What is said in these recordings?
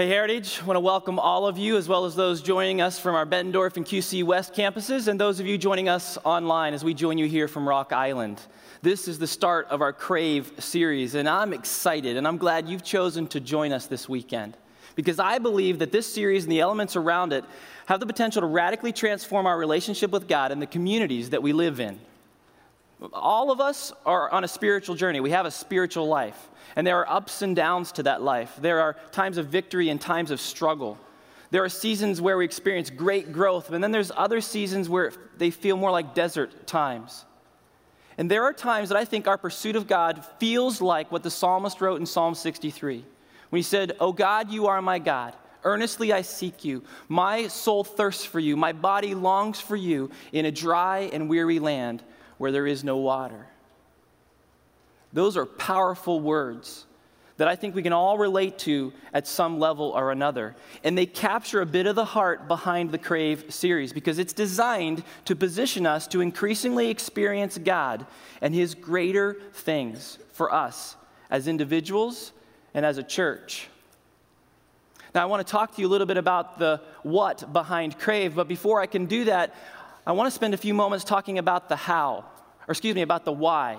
Hey, Heritage, I want to welcome all of you, as well as those joining us from our Bettendorf and QC West campuses, and those of you joining us online as we join you here from Rock Island. This is the start of our Crave series, and I'm excited, and I'm glad you've chosen to join us this weekend. Because I believe that this series and the elements around it have the potential to radically transform our relationship with God and the communities that we live in. All of us are on a spiritual journey. We have a spiritual life. And there are ups and downs to that life. There are times of victory and times of struggle. There are seasons where we experience great growth, and then there's other seasons where they feel more like desert times. And there are times that I think our pursuit of God feels like what the psalmist wrote in Psalm 63 when he said, Oh God, you are my God. Earnestly I seek you. My soul thirsts for you. My body longs for you in a dry and weary land where there is no water. Those are powerful words that I think we can all relate to at some level or another. And they capture a bit of the heart behind the Crave series because it's designed to position us to increasingly experience God and His greater things for us as individuals and as a church. Now, I want to talk to you a little bit about the what behind Crave, but before I can do that, I want to spend a few moments talking about the how, or excuse me, about the why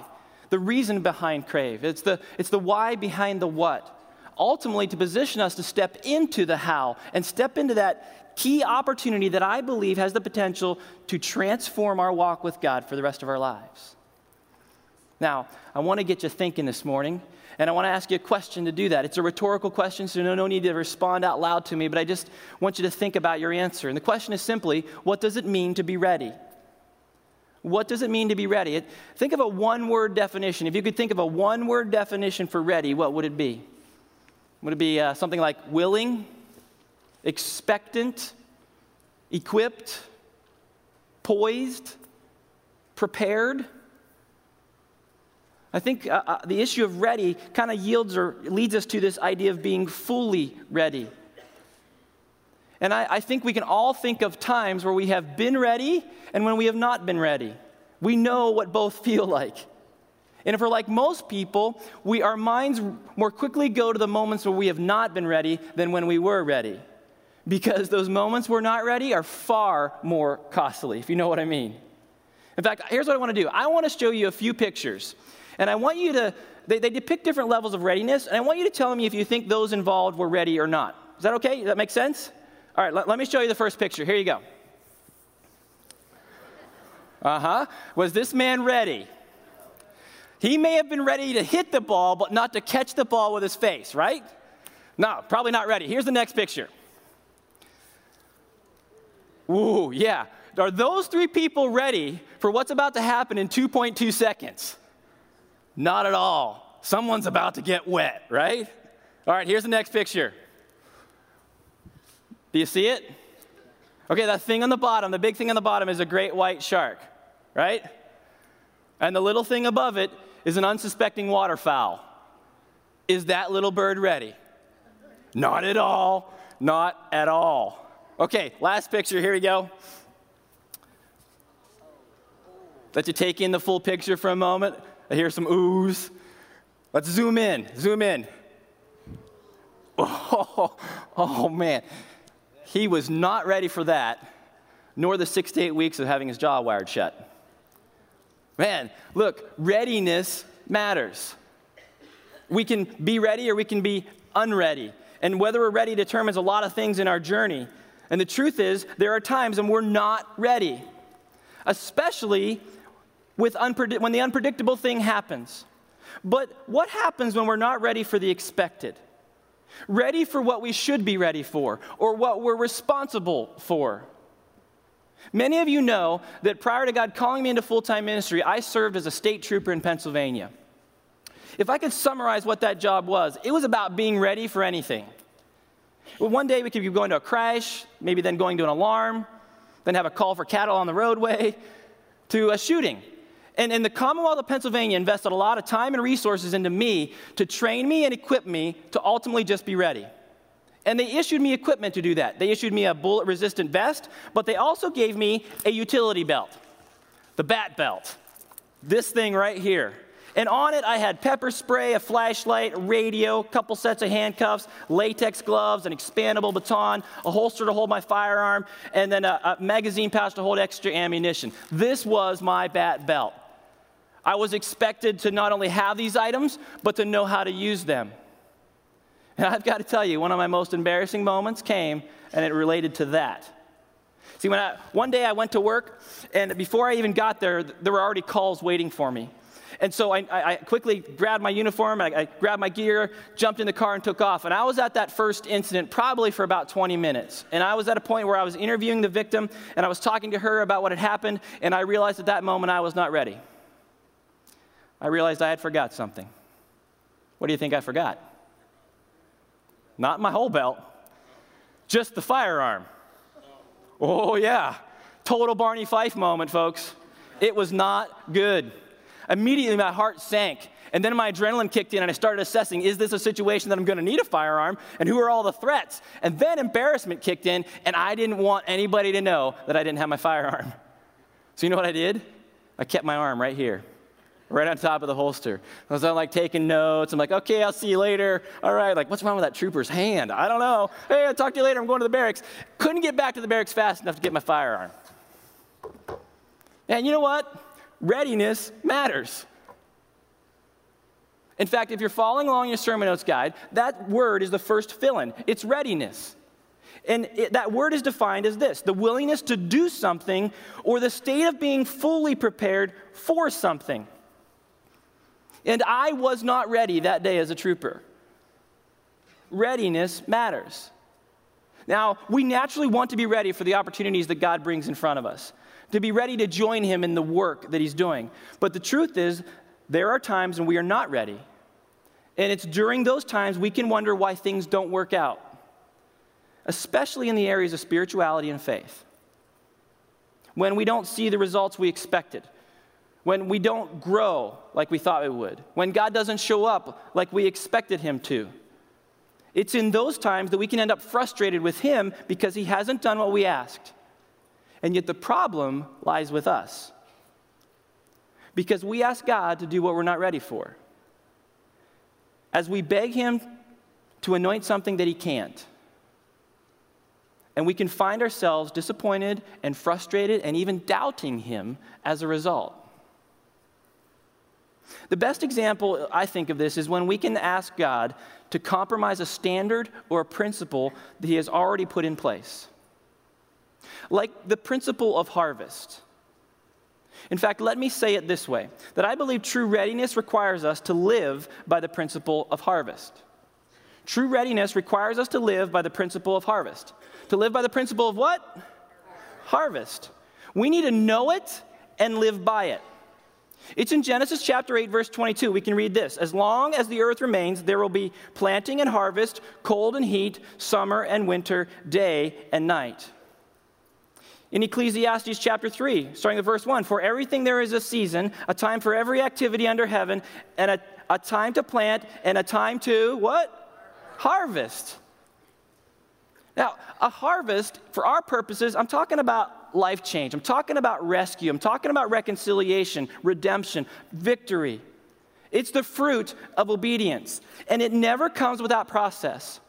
the reason behind crave. It's the, it's the why behind the what. Ultimately, to position us to step into the how and step into that key opportunity that I believe has the potential to transform our walk with God for the rest of our lives. Now, I want to get you thinking this morning, and I want to ask you a question to do that. It's a rhetorical question, so no, no need to respond out loud to me, but I just want you to think about your answer. And the question is simply what does it mean to be ready? What does it mean to be ready? Think of a one word definition. If you could think of a one word definition for ready, what would it be? Would it be uh, something like willing, expectant, equipped, poised, prepared? I think uh, uh, the issue of ready kind of yields or leads us to this idea of being fully ready. And I, I, think we can all think of times where we have been ready and when we have not been ready. We know what both feel like. And if we're like most people, we, our minds more quickly go to the moments where we have not been ready than when we were ready. Because those moments we're not ready are far more costly, if you know what I mean. In fact, here's what I want to do I want to show you a few pictures. And I want you to, they, they depict different levels of readiness, and I want you to tell me if you think those involved were ready or not. Is that okay? Does that make sense? All right, let, let me show you the first picture. Here you go. Uh huh. Was this man ready? He may have been ready to hit the ball, but not to catch the ball with his face, right? No, probably not ready. Here's the next picture. Ooh, yeah. Are those three people ready for what's about to happen in 2.2 seconds? Not at all. Someone's about to get wet, right? All right, here's the next picture. Do you see it? Okay, that thing on the bottom, the big thing on the bottom is a great white shark, right? And the little thing above it is an unsuspecting waterfowl. Is that little bird ready? Not at all. Not at all. Okay, last picture. Here we go. Let you take in the full picture for a moment. I hear some oohs. Let's zoom in. Zoom in. Oh, oh man. He was not ready for that, nor the six to eight weeks of having his jaw wired shut. Man, look, readiness matters. We can be ready or we can be unready. And whether we're ready determines a lot of things in our journey. And the truth is, there are times when we're not ready, especially with when the unpredictable thing happens. But what happens when we're not ready for the expected? Ready for what we should be ready for or what we're responsible for. Many of you know that prior to God calling me into full time ministry, I served as a state trooper in Pennsylvania. If I could summarize what that job was, it was about being ready for anything. Well, one day we could be going to a crash, maybe then going to an alarm, then have a call for cattle on the roadway, to a shooting. And, and the Commonwealth of Pennsylvania invested a lot of time and resources into me to train me and equip me to ultimately just be ready. And they issued me equipment to do that. They issued me a bullet resistant vest, but they also gave me a utility belt, the bat belt, this thing right here. And on it, I had pepper spray, a flashlight, a radio, a couple sets of handcuffs, latex gloves, an expandable baton, a holster to hold my firearm, and then a, a magazine pouch to hold extra ammunition. This was my bat belt. I was expected to not only have these items, but to know how to use them. And I've got to tell you, one of my most embarrassing moments came, and it related to that. See, when I, one day I went to work, and before I even got there, there were already calls waiting for me. And so I, I quickly grabbed my uniform, I, I grabbed my gear, jumped in the car, and took off. And I was at that first incident probably for about 20 minutes. And I was at a point where I was interviewing the victim, and I was talking to her about what had happened, and I realized at that moment I was not ready. I realized I had forgot something. What do you think I forgot? Not my whole belt, just the firearm. Oh, yeah. Total Barney Fife moment, folks. It was not good. Immediately, my heart sank. And then my adrenaline kicked in, and I started assessing is this a situation that I'm going to need a firearm? And who are all the threats? And then embarrassment kicked in, and I didn't want anybody to know that I didn't have my firearm. So, you know what I did? I kept my arm right here, right on top of the holster. I was like taking notes. I'm like, okay, I'll see you later. All right, like, what's wrong with that trooper's hand? I don't know. Hey, I'll talk to you later. I'm going to the barracks. Couldn't get back to the barracks fast enough to get my firearm. And you know what? readiness matters. In fact, if you're following along your sermon notes guide, that word is the first fill in it's readiness. And it, that word is defined as this the willingness to do something or the state of being fully prepared for something. And I was not ready that day as a trooper. Readiness matters. Now, we naturally want to be ready for the opportunities that God brings in front of us to be ready to join him in the work that he's doing. But the truth is, there are times when we are not ready. And it's during those times we can wonder why things don't work out, especially in the areas of spirituality and faith. When we don't see the results we expected, when we don't grow like we thought we would, when God doesn't show up like we expected him to. It's in those times that we can end up frustrated with him because he hasn't done what we asked. And yet the problem lies with us. Because we ask God to do what we're not ready for. As we beg Him to anoint something that He can't. And we can find ourselves disappointed and frustrated and even doubting Him as a result. The best example, I think, of this is when we can ask God to compromise a standard or a principle that He has already put in place like the principle of harvest. In fact, let me say it this way that I believe true readiness requires us to live by the principle of harvest. True readiness requires us to live by the principle of harvest. To live by the principle of what? Harvest. We need to know it and live by it. It's in Genesis chapter 8, verse 22. We can read this As long as the earth remains, there will be planting and harvest, cold and heat, summer and winter, day and night. In Ecclesiastes chapter 3, starting with verse 1 For everything there is a season, a time for every activity under heaven, and a, a time to plant, and a time to what? Harvest. Now, a harvest, for our purposes, I'm talking about life change. I'm talking about rescue. I'm talking about reconciliation, redemption, victory. It's the fruit of obedience. And it never comes without process.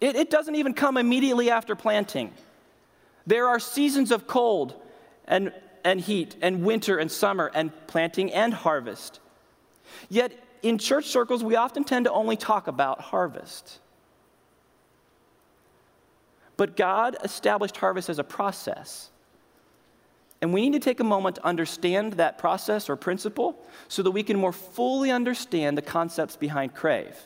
It, it doesn't even come immediately after planting. There are seasons of cold and, and heat, and winter and summer, and planting and harvest. Yet in church circles, we often tend to only talk about harvest. But God established harvest as a process. And we need to take a moment to understand that process or principle so that we can more fully understand the concepts behind Crave.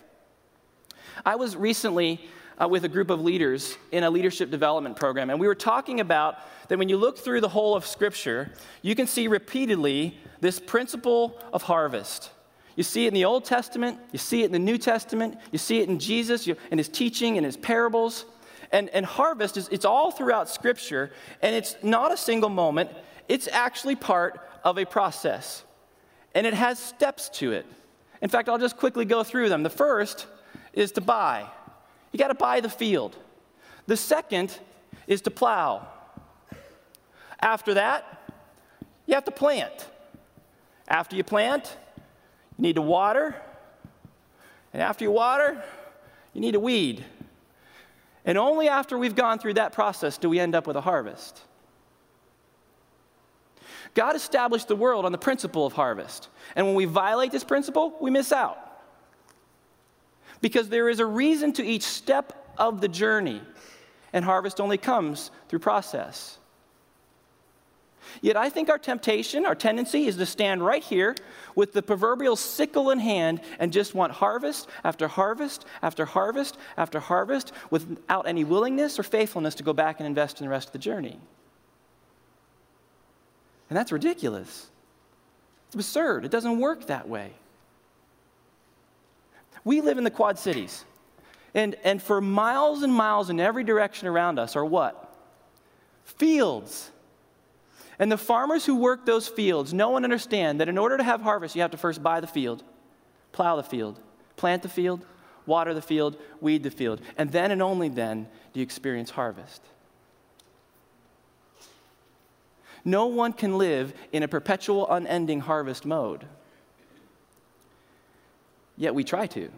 I was recently uh, with a group of leaders in a leadership development program. And we were talking about that when you look through the whole of Scripture, you can see repeatedly this principle of harvest. You see it in the Old Testament, you see it in the New Testament, you see it in Jesus, in his teaching, in his parables. And, and harvest is it's all throughout Scripture, and it's not a single moment, it's actually part of a process. And it has steps to it. In fact, I'll just quickly go through them. The first is to buy. You got to buy the field. The second is to plow. After that, you have to plant. After you plant, You need to water, and after you water, you need to weed. And only after we've gone through that process do we end up with a harvest. God established the world on the principle of harvest. And when we violate this principle, we miss out. Because there is a reason to each step of the journey, and harvest only comes through process. Yet I think our temptation, our tendency is to stand right here with the proverbial sickle in hand and just want harvest after harvest after harvest after harvest without any willingness or faithfulness to go back and invest in the rest of the journey. And that's ridiculous. It's absurd. It doesn't work that way. We live in the Quad Cities. And, and for miles and miles in every direction around us are what? Fields. And the farmers who work those fields know and understand that in order to have harvest, you have to first buy the field, plow the field, plant the field, water the field, weed the field. And then and only then do you experience harvest. No one can live in a perpetual, unending harvest mode. Yet we try to.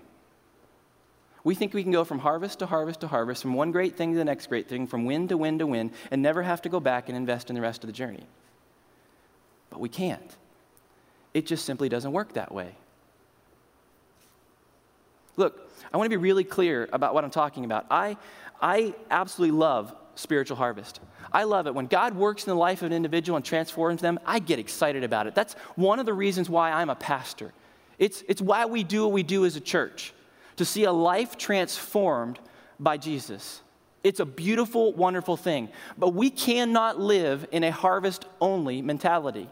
We think we can go from harvest to harvest to harvest, from one great thing to the next great thing, from win to win to win, and never have to go back and invest in the rest of the journey. But we can't. It just simply doesn't work that way. Look, I want to be really clear about what I'm talking about. I, I absolutely love spiritual harvest. I love it. When God works in the life of an individual and transforms them, I get excited about it. That's one of the reasons why I'm a pastor. It's, it's why we do what we do as a church to see a life transformed by Jesus. It's a beautiful, wonderful thing. But we cannot live in a harvest only mentality.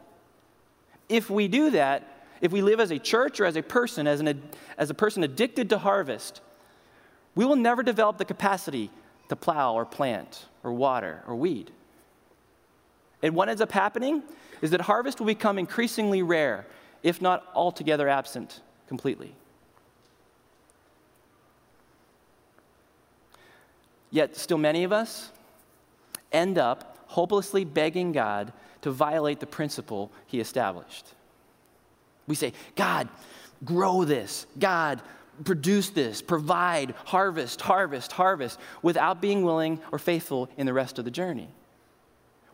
If we do that, if we live as a church or as a person, as, an, as a person addicted to harvest, we will never develop the capacity to plow or plant or water or weed. And what ends up happening is that harvest will become increasingly rare, if not altogether absent completely. Yet, still many of us end up hopelessly begging God to violate the principle He established. We say, God, grow this. God, produce this, provide, harvest, harvest, harvest, without being willing or faithful in the rest of the journey.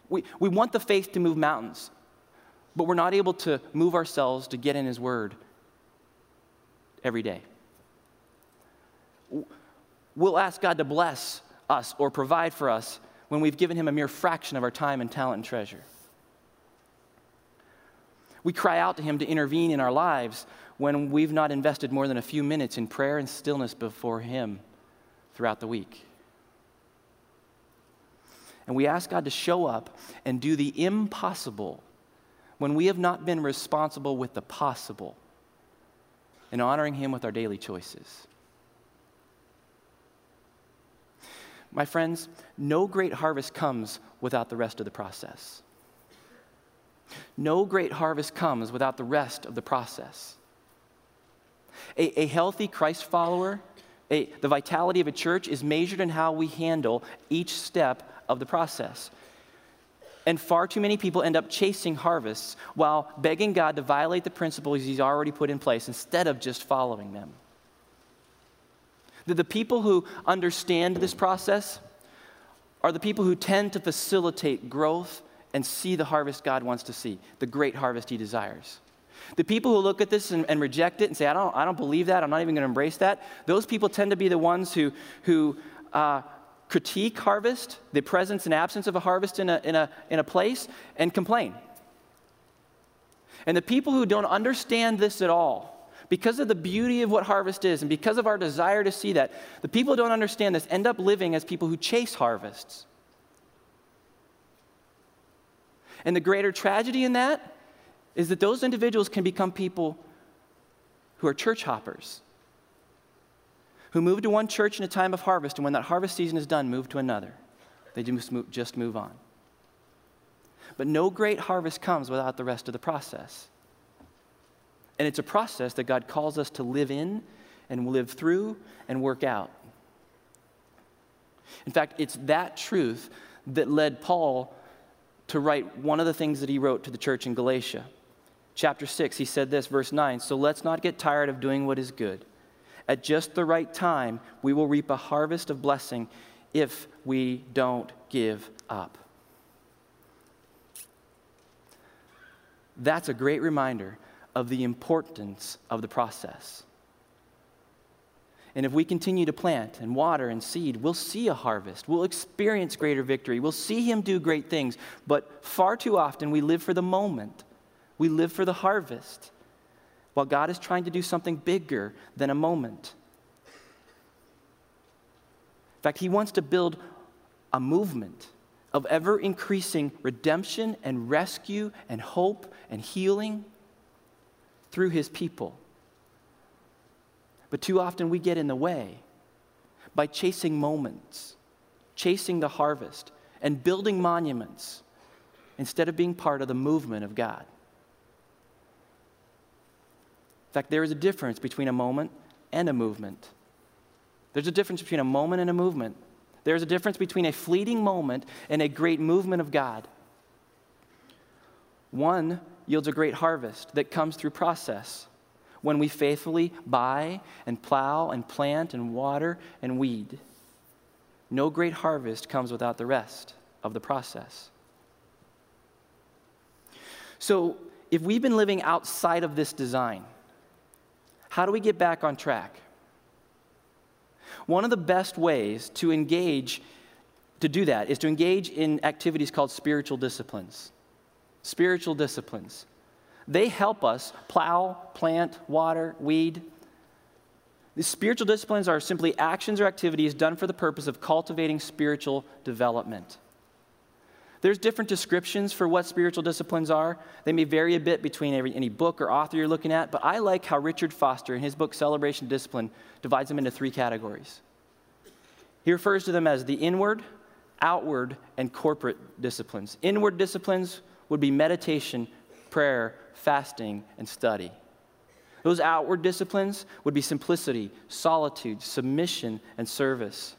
We, we want the faith to move mountains, but we're not able to move ourselves to get in His Word every day. We'll ask God to bless us or provide for us when we've given Him a mere fraction of our time and talent and treasure. We cry out to Him to intervene in our lives when we've not invested more than a few minutes in prayer and stillness before Him throughout the week. And we ask God to show up and do the impossible when we have not been responsible with the possible in honoring Him with our daily choices. My friends, no great harvest comes without the rest of the process. No great harvest comes without the rest of the process. A, a healthy Christ follower, a, the vitality of a church is measured in how we handle each step of the process. And far too many people end up chasing harvests while begging God to violate the principles He's already put in place instead of just following them. The, the people who understand this process are the people who tend to facilitate growth and see the harvest God wants to see, the great harvest He desires. The people who look at this and, and, reject it and say, I don't, I don't believe that, I'm not even going to embrace that, those people tend to be the ones who, who uh, critique harvest, the presence and absence of a harvest in a, in, a, in a place, and complain. And the people who don't understand this at all, because of the beauty of what harvest is and because of our desire to see that, the people who don't understand this end up living as people who chase harvests. And the greater tragedy in that is that those individuals can become people who are church hoppers, who move to one church in a time of harvest, and when that harvest season is done, move to another. They just move, just move on. But no great harvest comes without the rest of the process. And it's a process that God calls us to live in and live through and work out. In fact, it's that truth that led Paul to write one of the things that he wrote to the church in Galatia. chapter 6, he said this, verse 9 So let's not get tired of doing what is good. At just the right time, we will reap a harvest of blessing if we don't give up. That's a great reminder of the importance of the process. And if we continue to plant and water and seed, we'll see a harvest. We'll experience greater victory. We'll see Him do great things. But far too often, we live for the moment, we live for the harvest, while God is trying to do something bigger than a moment. In fact, He wants to build a movement of ever increasing redemption and rescue and hope and healing through His people. But too often we get in the way by chasing moments, chasing the harvest, and building monuments instead of being part of the movement of God. In fact, there is a difference between a moment and a movement. There's a difference between a moment and a movement. There's a difference between a fleeting moment and a great movement of God. One yields a great harvest that comes through process when we faithfully buy and plow and plant and water and weed. No great harvest comes without the rest of the process. So, if we've been living outside of this design, how do we get back on track? One of the best ways to engage to do that is to engage in activities called spiritual disciplines. Spiritual disciplines. They help us plow, plant, water, weed. The spiritual disciplines are simply actions or activities done for the purpose of cultivating spiritual development. There's different descriptions for what spiritual disciplines are. They may vary a bit between every, any book or author you're looking at, but I like how Richard Foster, in his book Celebration Discipline, divides them into three categories. He refers to them as the inward, outward, and corporate disciplines. Inward disciplines would be meditation, prayer, fasting, and study. Those outward disciplines would be simplicity, solitude, submission, and service.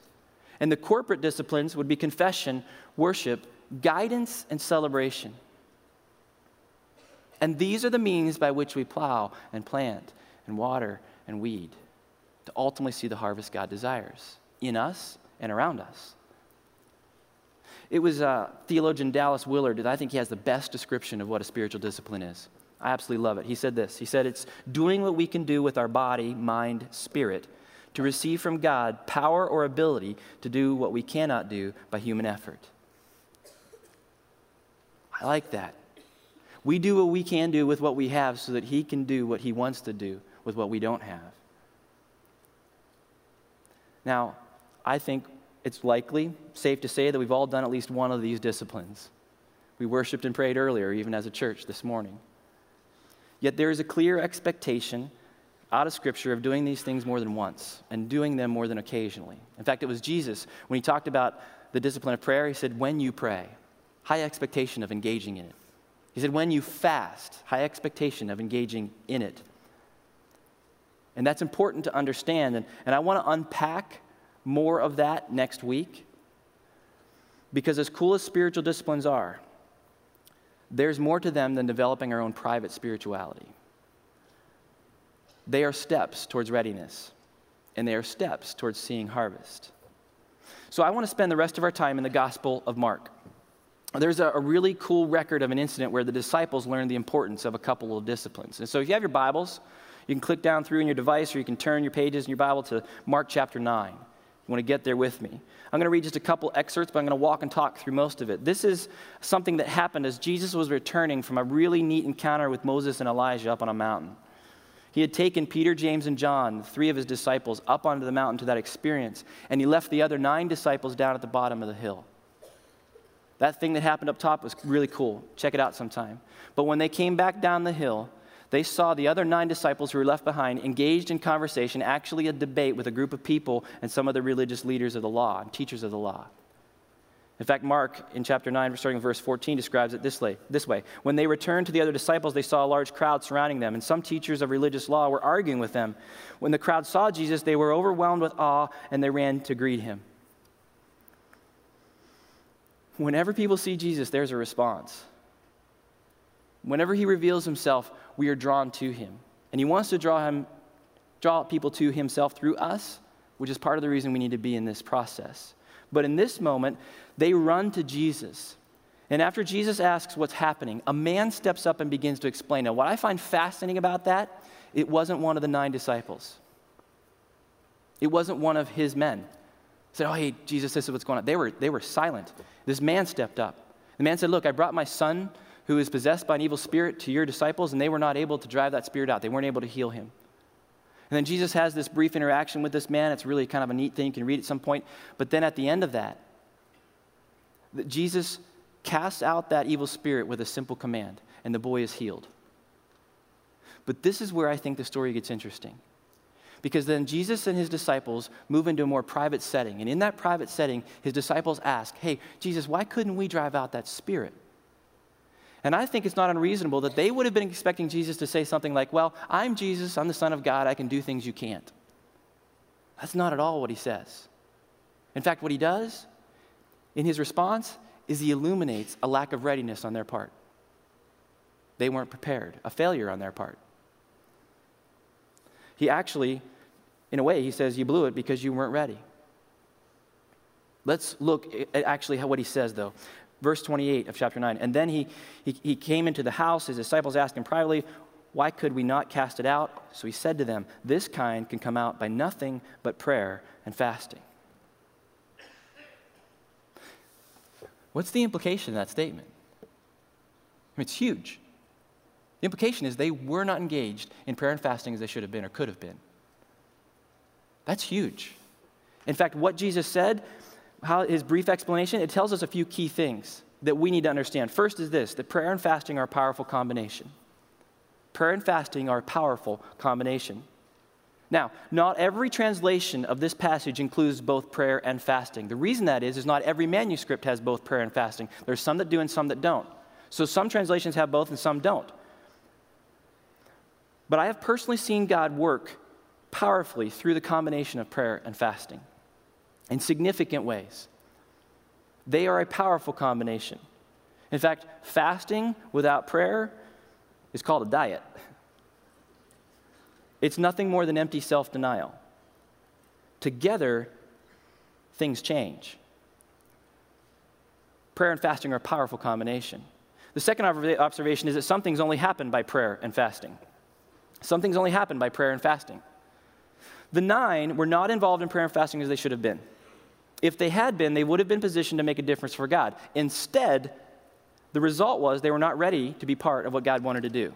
And the corporate disciplines would be confession, worship, guidance, and celebration. And these are the means by which we plow and plant and water and weed to ultimately see the harvest God desires in us and around us. It was uh, theologian Dallas Willard that I think he has the best description of what a spiritual discipline is. I absolutely love it. He said this He said, It's doing what we can do with our body, mind, spirit to receive from God power or ability to do what we cannot do by human effort. I like that. We do what we can do with what we have so that He can do what He wants to do with what we don't have. Now, I think it's likely, safe to say, that we've all done at least one of these disciplines. We worshiped and prayed earlier, even as a church this morning. Yet there is a clear expectation out of Scripture of doing these things more than once and doing them more than occasionally. In fact, it was Jesus, when he talked about the discipline of prayer, he said, When you pray, high expectation of engaging in it. He said, When you fast, high expectation of engaging in it. And that's important to understand. And, and I want to unpack more of that next week. Because as cool as spiritual disciplines are, there's more to them than developing our own private spirituality. They are steps towards readiness, and they are steps towards seeing harvest. So I want to spend the rest of our time in the Gospel of Mark. There's a, really cool record of an incident where the disciples learned the importance of a couple of disciplines. And so if you have your Bibles, you can click down through in your device or you can turn your pages in your Bible to Mark chapter 9 want to get there with me. I'm going to read just a couple excerpts, but I'm going to walk and talk through most of it. This is something that happened as Jesus was returning from a really neat encounter with Moses and Elijah up on a mountain. He had taken Peter, James, and John, three of his disciples, up onto the mountain to that experience, and he left the other nine disciples down at the bottom of the hill. That thing that happened up top was really cool. Check it out sometime. But when they came back down the hill, they saw the other nine disciples who were left behind engaged in conversation, actually a debate with a group of people and some of the religious leaders of the law and teachers of the law. In fact, Mark in chapter 9, starting with verse 14, describes it this way, this way. When they returned to the other disciples, they saw a large crowd surrounding them, and some teachers of religious law were arguing with them. When the crowd saw Jesus, they were overwhelmed with awe and they ran to greet him. Whenever people see Jesus, there's a response. Whenever he reveals himself, we are drawn to him. And he wants to draw him draw people to himself through us, which is part of the reason we need to be in this process. But in this moment, they run to Jesus. And after Jesus asks what's happening, a man steps up and begins to explain. Now, what I find fascinating about that, it wasn't one of the nine disciples. It wasn't one of his men. Said, Oh, hey, Jesus, this is what's going on. They were, they were silent. This man stepped up. The man said, Look, I brought my son who is possessed by an evil spirit to your disciples, and they were not able to drive that spirit out. They weren't able to heal him. And then Jesus has this brief interaction with this man. It's really kind of a neat thing. You can read at some point. But then at the end of that, Jesus casts out that evil spirit with a simple command, and the boy is healed. But this is where I think the story gets interesting. Because then Jesus and his disciples move into a more private setting. And in that private setting, his disciples ask, Hey, Jesus, why couldn't we drive out that spirit? And I think it's not unreasonable that they would have been expecting Jesus to say something like, Well, I'm Jesus, I'm the Son of God, I can do things you can't. That's not at all what he says. In fact, what he does in his response is he illuminates a lack of readiness on their part. They weren't prepared, a failure on their part. He actually, in a way, he says, You blew it because you weren't ready. Let's look at actually what he says, though verse 28 of chapter 9. And then he, he, he came into the house. His disciples asked him privately, Why could we not cast it out? So he said to them, This kind can come out by nothing but prayer and fasting. What's the implication of that statement? I mean, it's huge. The implication is they were not engaged in prayer and fasting as they should have been or could have been. That's huge. In fact, what Jesus said how, his brief explanation, it tells us a few key things that we need to understand. First is this that prayer and fasting are a powerful combination. Prayer and fasting are a powerful combination. Now, not every translation of this passage includes both prayer and fasting. The reason that is, is not every manuscript has both prayer and fasting. There's some that do and some that don't. So some translations have both and some don't. But I have personally seen God work powerfully through the combination of prayer and fasting in significant ways. They are a powerful combination. In fact, fasting without prayer is called a diet. It's nothing more than empty self denial. Together, things change. Prayer and fasting are a powerful combination. The second observation is that some things only happen by prayer and fasting. Some things only happen by prayer and fasting. The nine were not involved in prayer and fasting as they should have been. If they had been, they would have been positioned to make a difference for God. Instead, the result was they were not ready to be part of what God wanted to do.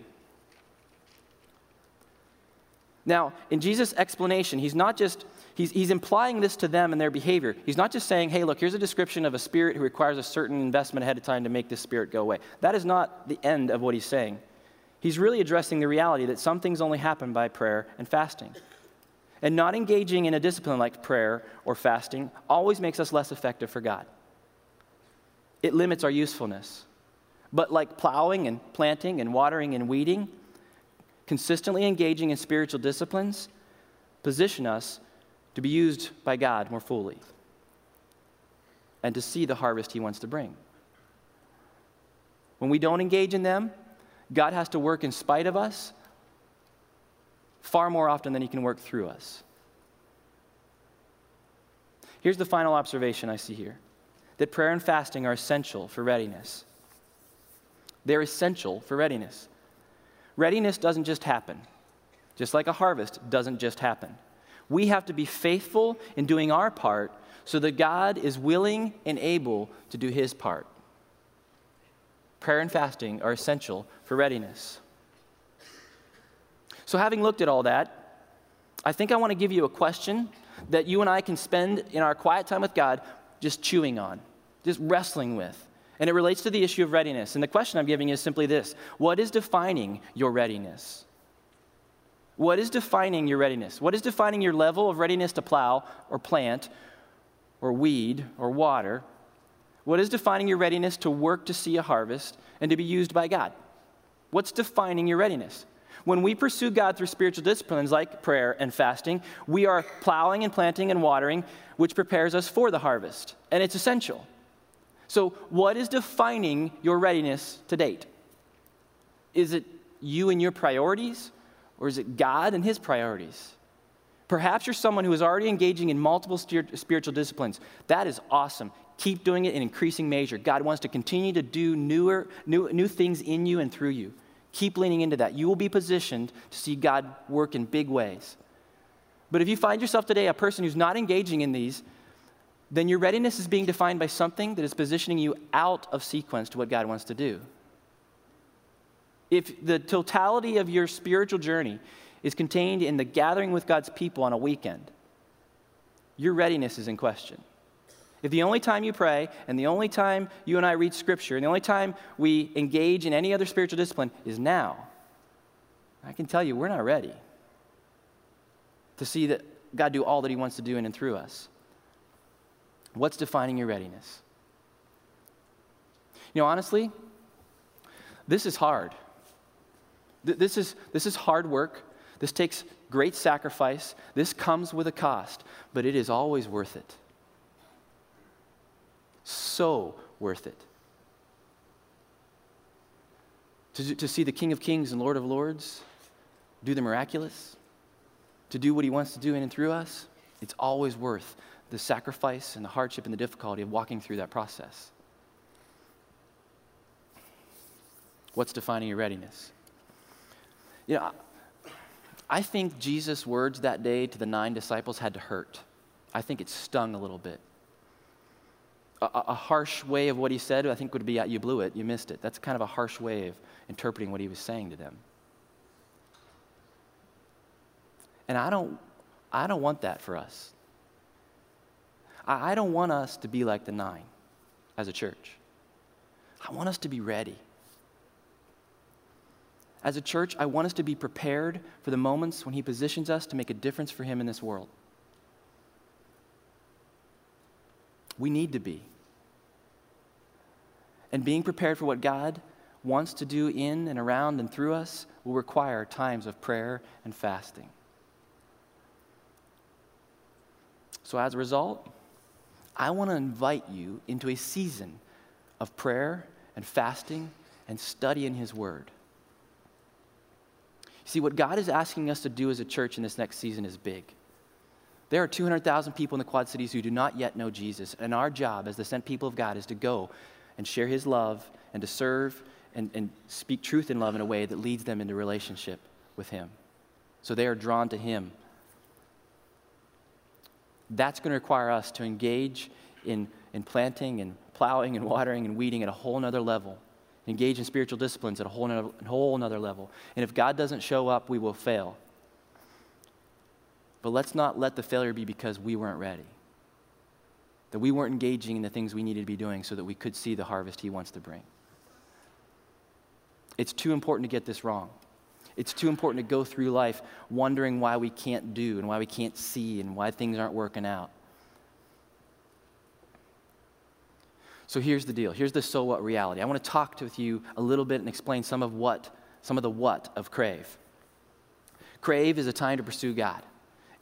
Now, in Jesus' explanation, he's not just, he's, he's implying this to them and their behavior. He's not just saying, hey, look, here's a description of a spirit who requires a certain investment ahead of time to make this spirit go away. That is not the end of what he's saying. He's really addressing the reality that some things only happen by prayer and fasting. And not engaging in a discipline like prayer or fasting always makes us less effective for God. It limits our usefulness. But like plowing and planting and watering and weeding, consistently engaging in spiritual disciplines position us to be used by God more fully and to see the harvest He wants to bring. When we don't engage in them, God has to work in spite of us far more often than he can work through us. Here's the final observation I see here that prayer and fasting are essential for readiness. They're essential for readiness. Readiness doesn't just happen, just like a harvest doesn't just happen. We have to be faithful in doing our part so that God is willing and able to do his part. Prayer and fasting are essential for readiness. So, having looked at all that, I think I want to give you a question that you and I can spend in our quiet time with God just chewing on, just wrestling with. And it relates to the issue of readiness. And the question I'm giving you is simply this What is defining your readiness? What is defining your readiness? What is defining your level of readiness to plow or plant or weed or water? What is defining your readiness to work to see a harvest and to be used by God? What's defining your readiness? When we pursue God through spiritual disciplines like prayer and fasting, we are plowing and planting and watering, which prepares us for the harvest. And it's essential. So, what is defining your readiness to date? Is it you and your priorities, or is it God and His priorities? Perhaps you're someone who is already engaging in multiple spiritual disciplines. That is awesome. Keep doing it in increasing measure. God wants to continue to do newer, new, new things in you and through you. Keep leaning into that. You will be positioned to see God work in big ways. But if you find yourself today a person who's not engaging in these, then your readiness is being defined by something that is positioning you out of sequence to what God wants to do. If the totality of your spiritual journey is contained in the gathering with God's people on a weekend, your readiness is in question. If the only time you pray and the only time you and I read Scripture and the only time we engage in any other spiritual discipline is now, I can tell you we're not ready to see that God do all that He wants to do in and through us. What's defining your readiness? You know, honestly, this is hard. This is, this is hard work. This takes great sacrifice. This comes with a cost, but it is always worth it. So worth it. To, to see the King of Kings and Lord of Lords do the miraculous, to do what he wants to do in and through us, it's always worth the sacrifice and the hardship and the difficulty of walking through that process. What's defining your readiness? You know, I think Jesus' words that day to the nine disciples had to hurt. I think it stung a little bit. A, a, harsh way of what he said, I think, would be, you blew it, you missed it. That's kind of a harsh way of interpreting what he was saying to them. And I don't, I don't want that for us. I, I don't want us to be like the nine as a church. I want us to be ready. As a church, I want us to be prepared for the moments when He positions us to make a difference for Him in this world. We need to be. And being prepared for what God wants to do in and around and through us will require times of prayer and fasting. So, as a result, I want to invite you into a season of prayer and fasting and study in His Word. See, what God is asking us to do as a church in this next season is big. There are 200,000 people in the Quad Cities who do not yet know Jesus, and our job as the sent people of God is to go and share His love and to serve and, and speak truth in love in a way that leads them into relationship with Him. So they are drawn to Him. That's going to require us to engage in, in planting and plowing and watering and weeding at a whole nother level engage in spiritual disciplines at a whole nother, whole nother level. And if God doesn't show up, we will fail. But let's not let the failure be because we weren't ready. That we weren't engaging in the things we needed to be doing so that we could see the harvest He wants to bring. It's too important to get this wrong. It's too important to go through life wondering why we can't do and why we can't see and why things aren't working out. So here's the deal. Here's the so what reality. I want to talk with you a little bit and explain some of what, some of the what of crave. Crave is a time to pursue God.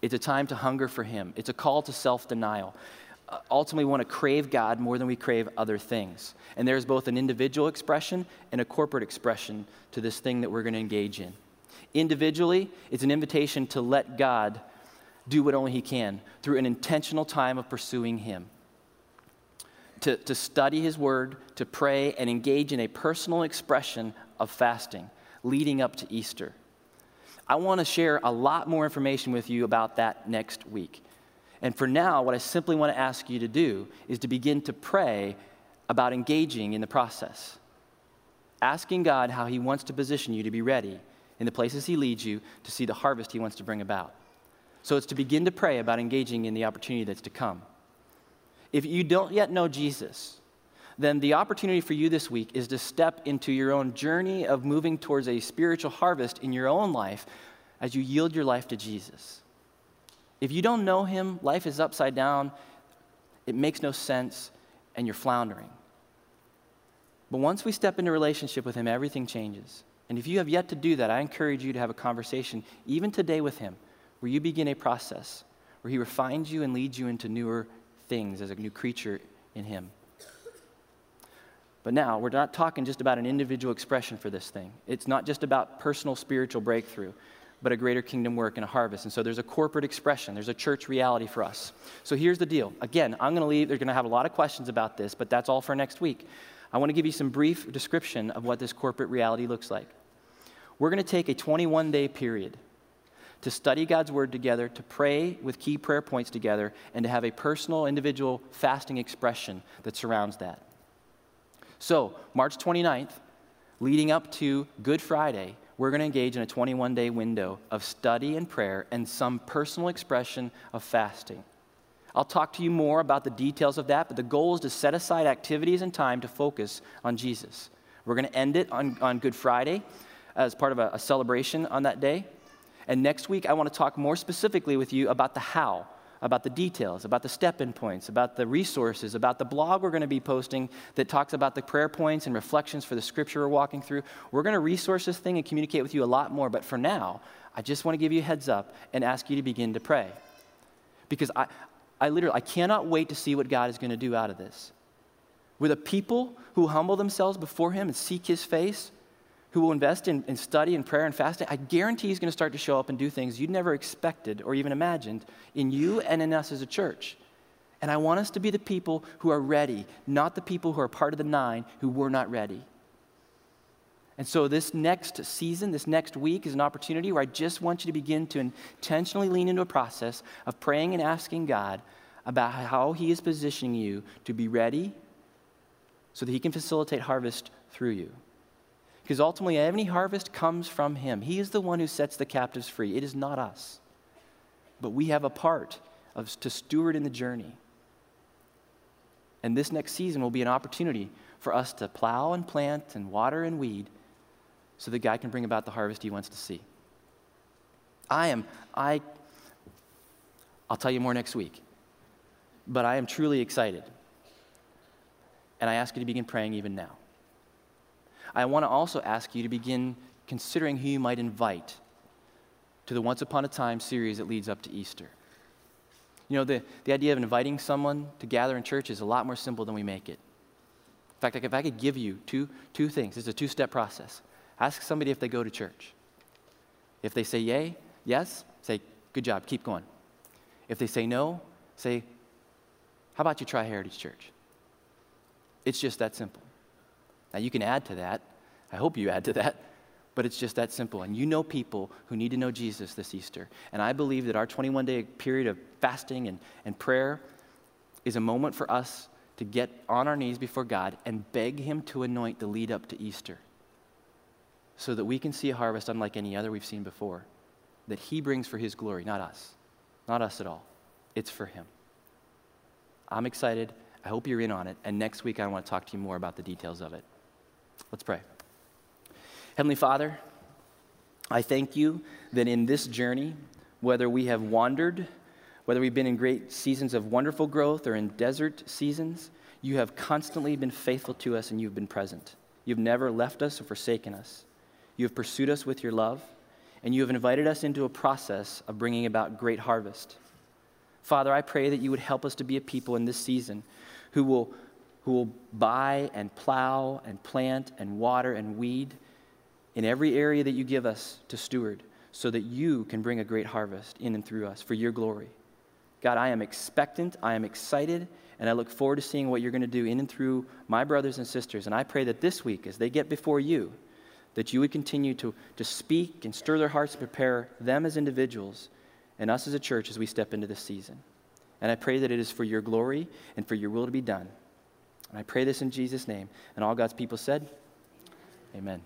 It's a time to hunger for Him. It's a call to self denial. Uh, ultimately, we want to crave God more than we crave other things. And there's both an individual expression and a corporate expression to this thing that we're going to engage in. Individually, it's an invitation to let God do what only He can through an intentional time of pursuing Him to, to study His Word, to pray, and engage in a personal expression of fasting leading up to Easter. I want to share a lot more information with you about that next week. And for now, what I simply want to ask you to do is to begin to pray about engaging in the process. Asking God how He wants to position you to be ready in the places He leads you to see the harvest He wants to bring about. So it's to begin to pray about engaging in the opportunity that's to come. If you don't yet know Jesus, then the opportunity for you this week is to step into your own journey of moving towards a spiritual harvest in your own life as you yield your life to Jesus. If you don't know him, life is upside down, it makes no sense, and you're floundering. But once we step into relationship with him, everything changes. And if you have yet to do that, I encourage you to have a conversation, even today with him, where you begin a process where he refines you and leads you into newer things as a new creature in Him. But now, we're not talking just about an individual expression for this thing. It's not just about personal spiritual breakthrough, but a greater kingdom work and a harvest. And so there's a corporate expression, there's a church reality for us. So here's the deal. Again, I'm going to leave, they're going to have a lot of questions about this, but that's all for next week. I want to give you some brief description of what this corporate reality looks like. We're going to take a 21 day period to study God's word together, to pray with key prayer points together, and to have a personal, individual fasting expression that surrounds that. So, March 29th, leading up to Good Friday, we're going to engage in a 21 day window of study and prayer and some personal expression of fasting. I'll talk to you more about the details of that, but the goal is to set aside activities and time to focus on Jesus. We're going to end it on, on Good Friday as part of a, a celebration on that day. And next week, I want to talk more specifically with you about the how about the details, about the step in points, about the resources, about the blog we're going to be posting that talks about the prayer points and reflections for the scripture we're walking through. We're going to resource this thing and communicate with you a lot more. But for now, I just want to give you a heads up and ask you to begin to pray. Because I, I literally, I cannot wait to see what God is going to do out of this. With a people who humble themselves before Him and seek His face, who will invest in, in study and prayer and fasting, I guarantee he's going to start to show up and do things you'd never expected or even imagined in you and in us as a church. And I want us to be the people who are ready, not the people who are part of the nine who were not ready. And so, this next season, this next week, is an opportunity where I just want you to begin to intentionally lean into a process of praying and asking God about how He is positioning you to be ready so that He can facilitate harvest through you. Because ultimately, any harvest comes from Him. He is the one who sets the captives free. It is not us. But we have a part of, to steward in the journey. And this next season will be an opportunity for us to plow and plant and water and weed so that God can bring about the harvest He wants to see. I am, I, I'll tell you more next week, but I am truly excited. And I ask you to begin praying even now. I want to also ask you to begin considering who you might invite to the Once Upon a Time series that leads up to Easter. You know, the, the idea of inviting someone to gather in church is a lot more simple than we make it. In fact, if I could give you two, two things, it's a two step process. Ask somebody if they go to church. If they say yay, yes, say, good job, keep going. If they say no, say, how about you try Heritage Church? It's just that simple. Now, you can add to that. I hope you add to that. But it's just that simple. And you know people who need to know Jesus this Easter. And I believe that our 21 day period of fasting and, and prayer is a moment for us to get on our knees before God and beg Him to anoint the lead up to Easter so that we can see a harvest unlike any other we've seen before that He brings for His glory, not us. Not us at all. It's for Him. I'm excited. I hope you're in on it. And next week, I want to talk to you more about the details of it. Let's pray. Heavenly Father, I thank you that in this journey, whether we have wandered, whether we've been in great seasons of wonderful growth or in desert seasons, you have constantly been faithful to us and you've been present. You've never left us or forsaken us. You have pursued us with your love, and you have invited us into a process of bringing about great harvest. Father, I pray that you would help us to be a people in this season who will who will buy and plow and plant and water and weed in every area that you give us to steward so that you can bring a great harvest in and through us for your glory. God, I am expectant, I am excited, and I look forward to seeing what you're going to do in and through my brothers and sisters. And I pray that this week, as they get before you, that you would continue to, to speak and stir their hearts to prepare them as individuals and us as a church as we step into this season. And I pray that it is for your glory and for your will to be done. And I pray this in Jesus' name. And all God's people said, Amen.